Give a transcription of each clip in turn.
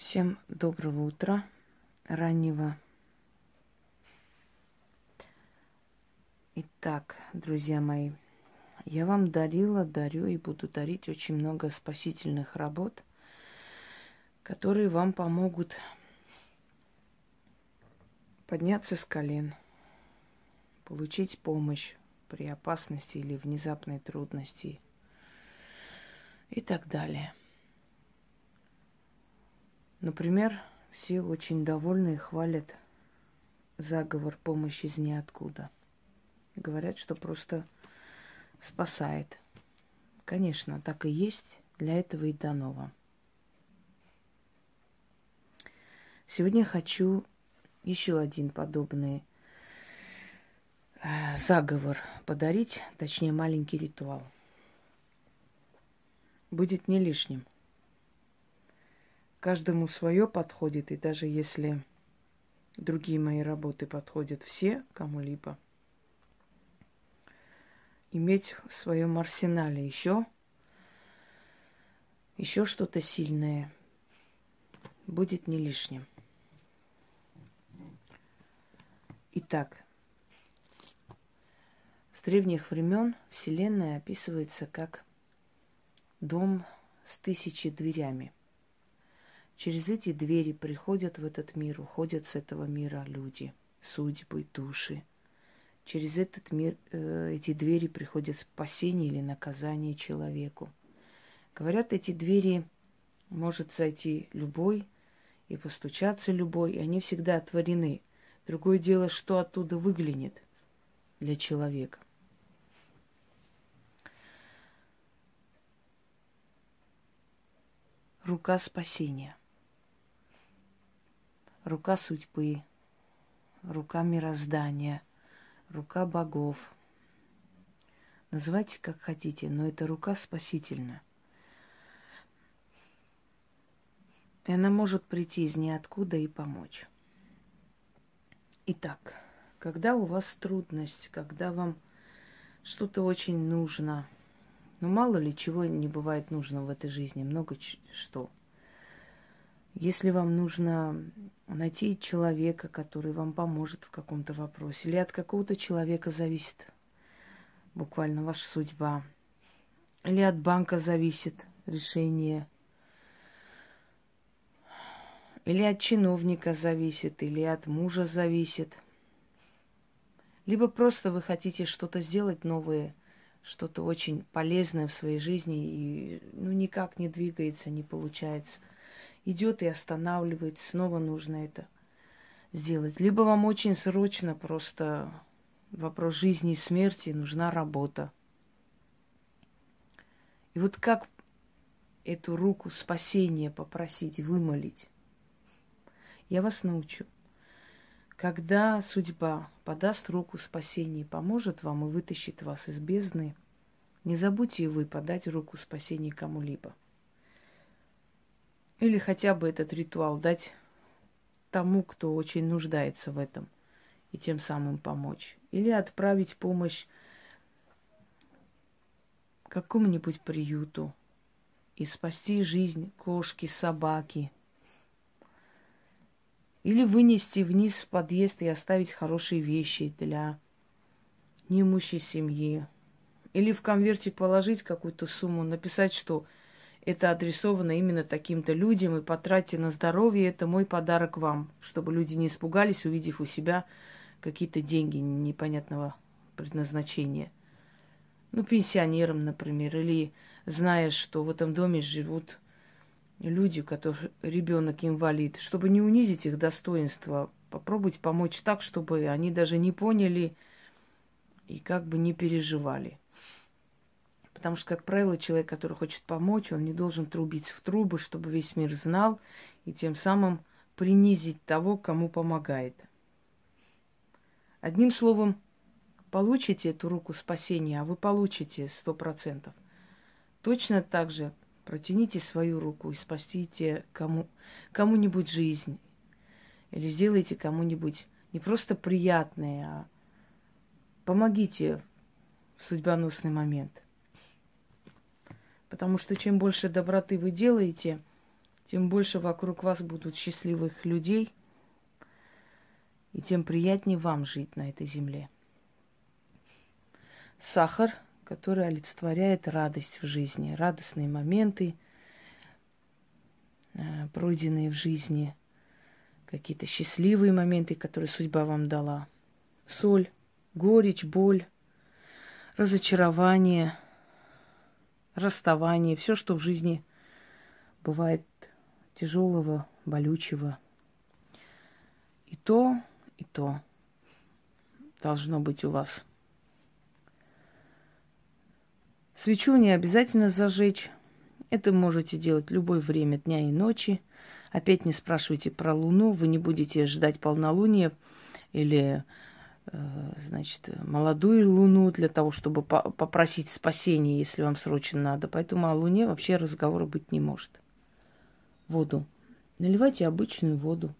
Всем доброго утра, раннего. Итак, друзья мои, я вам дарила, дарю и буду дарить очень много спасительных работ, которые вам помогут подняться с колен, получить помощь при опасности или внезапной трудности и так далее. Например, все очень довольны и хвалят заговор помощи из ниоткуда. Говорят, что просто спасает. Конечно, так и есть. Для этого и дано вам. Сегодня хочу еще один подобный э, заговор подарить, точнее маленький ритуал. Будет не лишним. Каждому свое подходит, и даже если другие мои работы подходят все кому-либо, иметь в своем арсенале еще еще что-то сильное будет не лишним. Итак, с древних времен Вселенная описывается как дом с тысячи дверями – Через эти двери приходят в этот мир, уходят с этого мира люди, судьбы, души. Через этот мир, э, эти двери приходят спасение или наказание человеку. Говорят, эти двери может зайти любой и постучаться любой, и они всегда отворены. Другое дело, что оттуда выглянет для человека. Рука спасения рука судьбы, рука мироздания, рука богов. Называйте как хотите, но это рука спасительная. И она может прийти из ниоткуда и помочь. Итак, когда у вас трудность, когда вам что-то очень нужно, ну мало ли чего не бывает нужно в этой жизни, много что – если вам нужно найти человека, который вам поможет в каком-то вопросе, или от какого-то человека зависит буквально ваша судьба, или от банка зависит решение, или от чиновника зависит, или от мужа зависит. Либо просто вы хотите что-то сделать новое, что-то очень полезное в своей жизни, и ну, никак не двигается, не получается – идет и останавливается, снова нужно это сделать. Либо вам очень срочно просто вопрос жизни и смерти, нужна работа. И вот как эту руку спасения попросить, вымолить, я вас научу. Когда судьба подаст руку спасения и поможет вам и вытащит вас из бездны, не забудьте и вы подать руку спасения кому-либо. Или хотя бы этот ритуал дать тому, кто очень нуждается в этом, и тем самым помочь. Или отправить помощь какому-нибудь приюту и спасти жизнь кошки, собаки. Или вынести вниз в подъезд и оставить хорошие вещи для неимущей семьи. Или в конверте положить какую-то сумму, написать, что это адресовано именно таким-то людям, и потратьте на здоровье, это мой подарок вам, чтобы люди не испугались, увидев у себя какие-то деньги непонятного предназначения. Ну, пенсионерам, например, или зная, что в этом доме живут люди, у которых ребенок инвалид, чтобы не унизить их достоинство, попробуйте помочь так, чтобы они даже не поняли и как бы не переживали. Потому что, как правило, человек, который хочет помочь, он не должен трубить в трубы, чтобы весь мир знал, и тем самым принизить того, кому помогает. Одним словом, получите эту руку спасения, а вы получите сто процентов. Точно так же протяните свою руку и спасите кому, кому-нибудь жизнь. Или сделайте кому-нибудь не просто приятное, а помогите в судьбоносный момент – Потому что чем больше доброты вы делаете, тем больше вокруг вас будут счастливых людей, и тем приятнее вам жить на этой земле. Сахар, который олицетворяет радость в жизни, радостные моменты, э, пройденные в жизни, какие-то счастливые моменты, которые судьба вам дала. Соль, горечь, боль, разочарование, расставание, все, что в жизни бывает тяжелого, болючего. И то, и то должно быть у вас. Свечу не обязательно зажечь. Это можете делать любое время дня и ночи. Опять не спрашивайте про Луну, вы не будете ждать полнолуния или значит, молодую луну для того, чтобы попросить спасения, если вам срочно надо. Поэтому о луне вообще разговора быть не может воду. Наливайте обычную воду.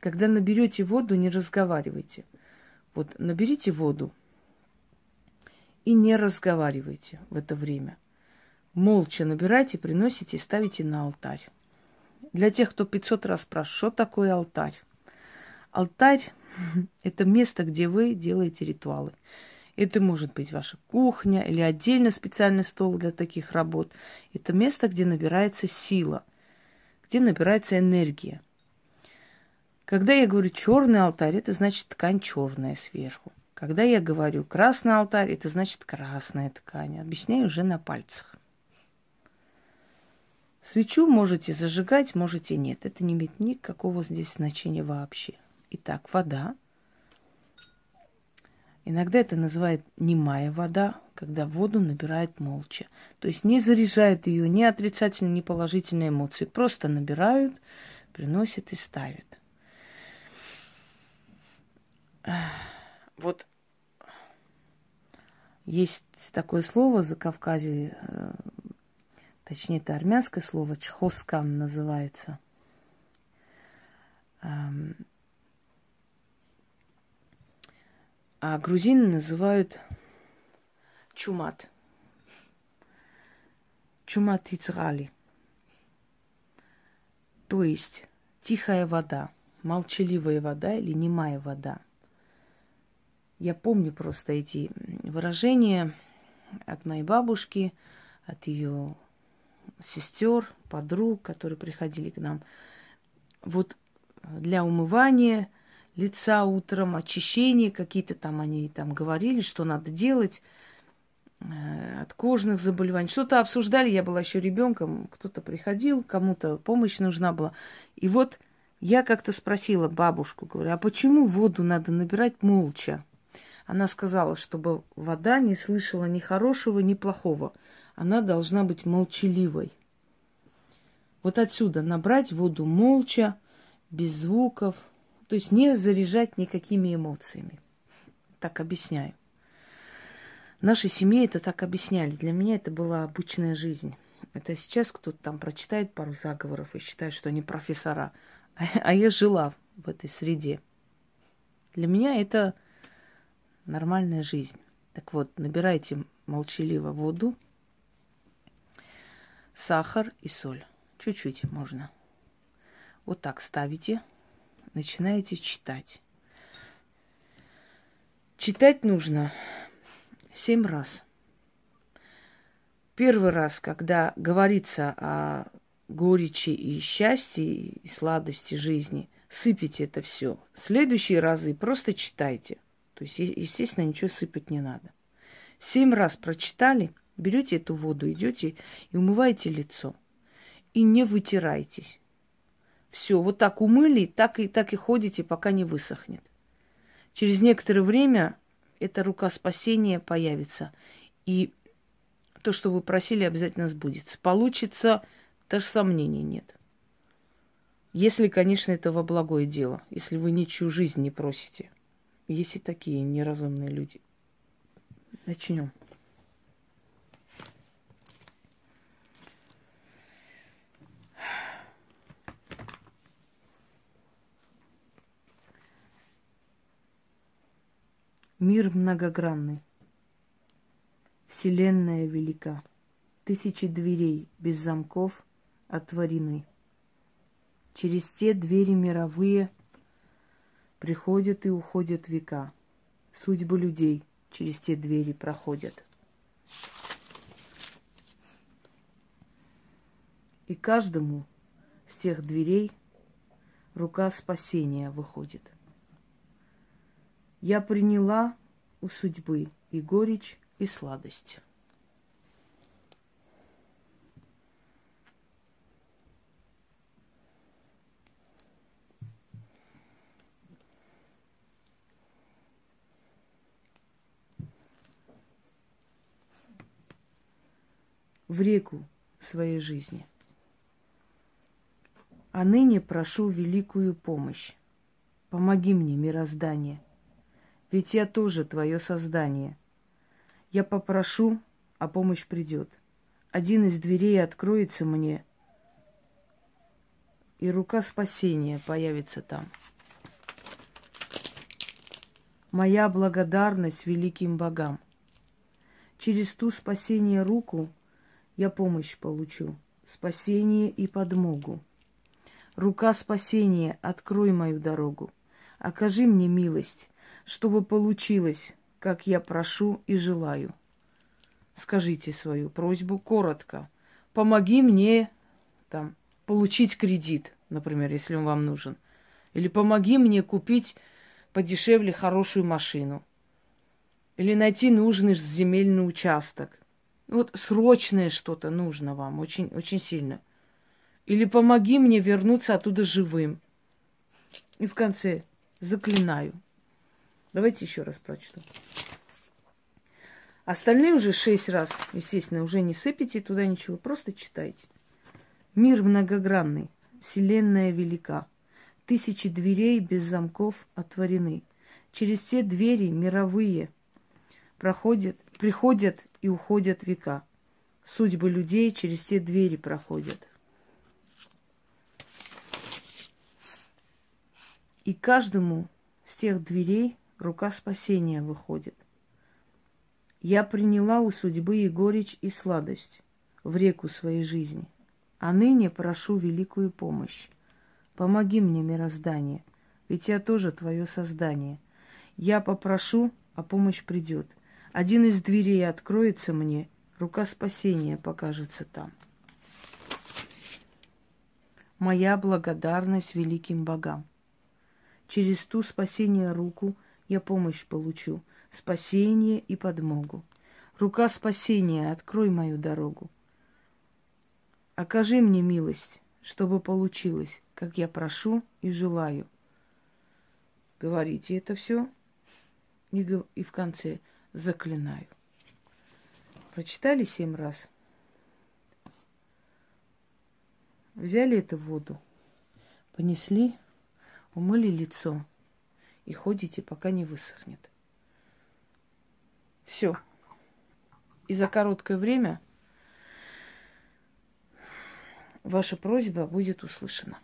Когда наберете воду, не разговаривайте. Вот наберите воду и не разговаривайте в это время. Молча набирайте, приносите, ставите на алтарь. Для тех, кто 500 раз спрашивает, что такое алтарь? Алтарь – это место, где вы делаете ритуалы. Это может быть ваша кухня или отдельно специальный стол для таких работ. Это место, где набирается сила – где набирается энергия. Когда я говорю черный алтарь, это значит ткань черная сверху. Когда я говорю красный алтарь, это значит красная ткань. Объясняю уже на пальцах. Свечу можете зажигать, можете нет. Это не имеет никакого здесь значения вообще. Итак, вода. Иногда это называют немая вода, когда воду набирают молча. То есть не заряжают ее ни отрицательные, ни положительные эмоции. Просто набирают, приносят и ставят. Вот есть такое слово за Кавказе, э, точнее, это армянское слово, чхоскан называется. А грузины называют чумат. Чумат ицрали. То есть тихая вода, молчаливая вода или немая вода. Я помню просто эти выражения от моей бабушки, от ее сестер, подруг, которые приходили к нам. Вот для умывания лица утром, очищения какие-то там они там говорили, что надо делать – Э, от кожных заболеваний. Что-то обсуждали, я была еще ребенком, кто-то приходил, кому-то помощь нужна была. И вот я как-то спросила бабушку, говорю, а почему воду надо набирать молча? Она сказала, чтобы вода не слышала ни хорошего, ни плохого. Она должна быть молчаливой. Вот отсюда набрать воду молча, без звуков, то есть не заряжать никакими эмоциями. Так объясняю. В нашей семье это так объясняли. Для меня это была обычная жизнь. Это сейчас кто-то там прочитает пару заговоров и считает, что они профессора. А, а я жила в этой среде. Для меня это нормальная жизнь. Так вот, набирайте молчаливо воду, сахар и соль. Чуть-чуть можно. Вот так ставите, начинаете читать. Читать нужно семь раз. Первый раз, когда говорится о горечи и счастье, и сладости жизни, сыпите это все. Следующие разы просто читайте. То есть, естественно, ничего сыпать не надо. Семь раз прочитали, берете эту воду, идете и умываете лицо. И не вытирайтесь. Все, вот так умыли, так и так и ходите, пока не высохнет. Через некоторое время эта рука спасения появится. И то, что вы просили, обязательно сбудется. Получится, даже сомнений нет. Если, конечно, это во благое дело, если вы ничью жизнь не просите. Есть и такие неразумные люди. Начнем. Мир многогранный. Вселенная велика. Тысячи дверей без замков отворены. через те двери мировые приходят и уходят века. Судьбы людей через те двери проходят. И каждому с тех дверей рука спасения выходит. Я приняла у судьбы и горечь, и сладость. в реку своей жизни. А ныне прошу великую помощь. Помоги мне, мироздание, ведь я тоже твое создание. Я попрошу, а помощь придет. Один из дверей откроется мне, и рука спасения появится там. Моя благодарность великим богам. Через ту спасение руку я помощь получу, спасение и подмогу. Рука спасения, открой мою дорогу. Окажи мне милость, чтобы получилось, как я прошу и желаю. Скажите свою просьбу коротко. Помоги мне там получить кредит, например, если он вам нужен. Или помоги мне купить подешевле хорошую машину. Или найти нужный земельный участок. Вот срочное что-то нужно вам, очень, очень сильно. Или помоги мне вернуться оттуда живым. И в конце заклинаю. Давайте еще раз прочту. Остальные уже шесть раз, естественно, уже не сыпите туда ничего, просто читайте. Мир многогранный, вселенная велика. Тысячи дверей без замков отворены. Через те двери мировые проходят, приходят и уходят века. Судьбы людей через те двери проходят. И каждому с тех дверей рука спасения выходит. Я приняла у судьбы и горечь, и сладость в реку своей жизни. А ныне прошу великую помощь. Помоги мне, мироздание, ведь я тоже твое создание. Я попрошу, а помощь придет. Один из дверей откроется мне, рука спасения покажется там. Моя благодарность великим богам. Через ту спасение руку я помощь получу, спасение и подмогу. Рука спасения, открой мою дорогу. Окажи мне милость, чтобы получилось, как я прошу и желаю. Говорите это все и, и в конце – заклинаю. Прочитали семь раз. Взяли эту воду, понесли, умыли лицо и ходите, пока не высохнет. Все. И за короткое время ваша просьба будет услышана.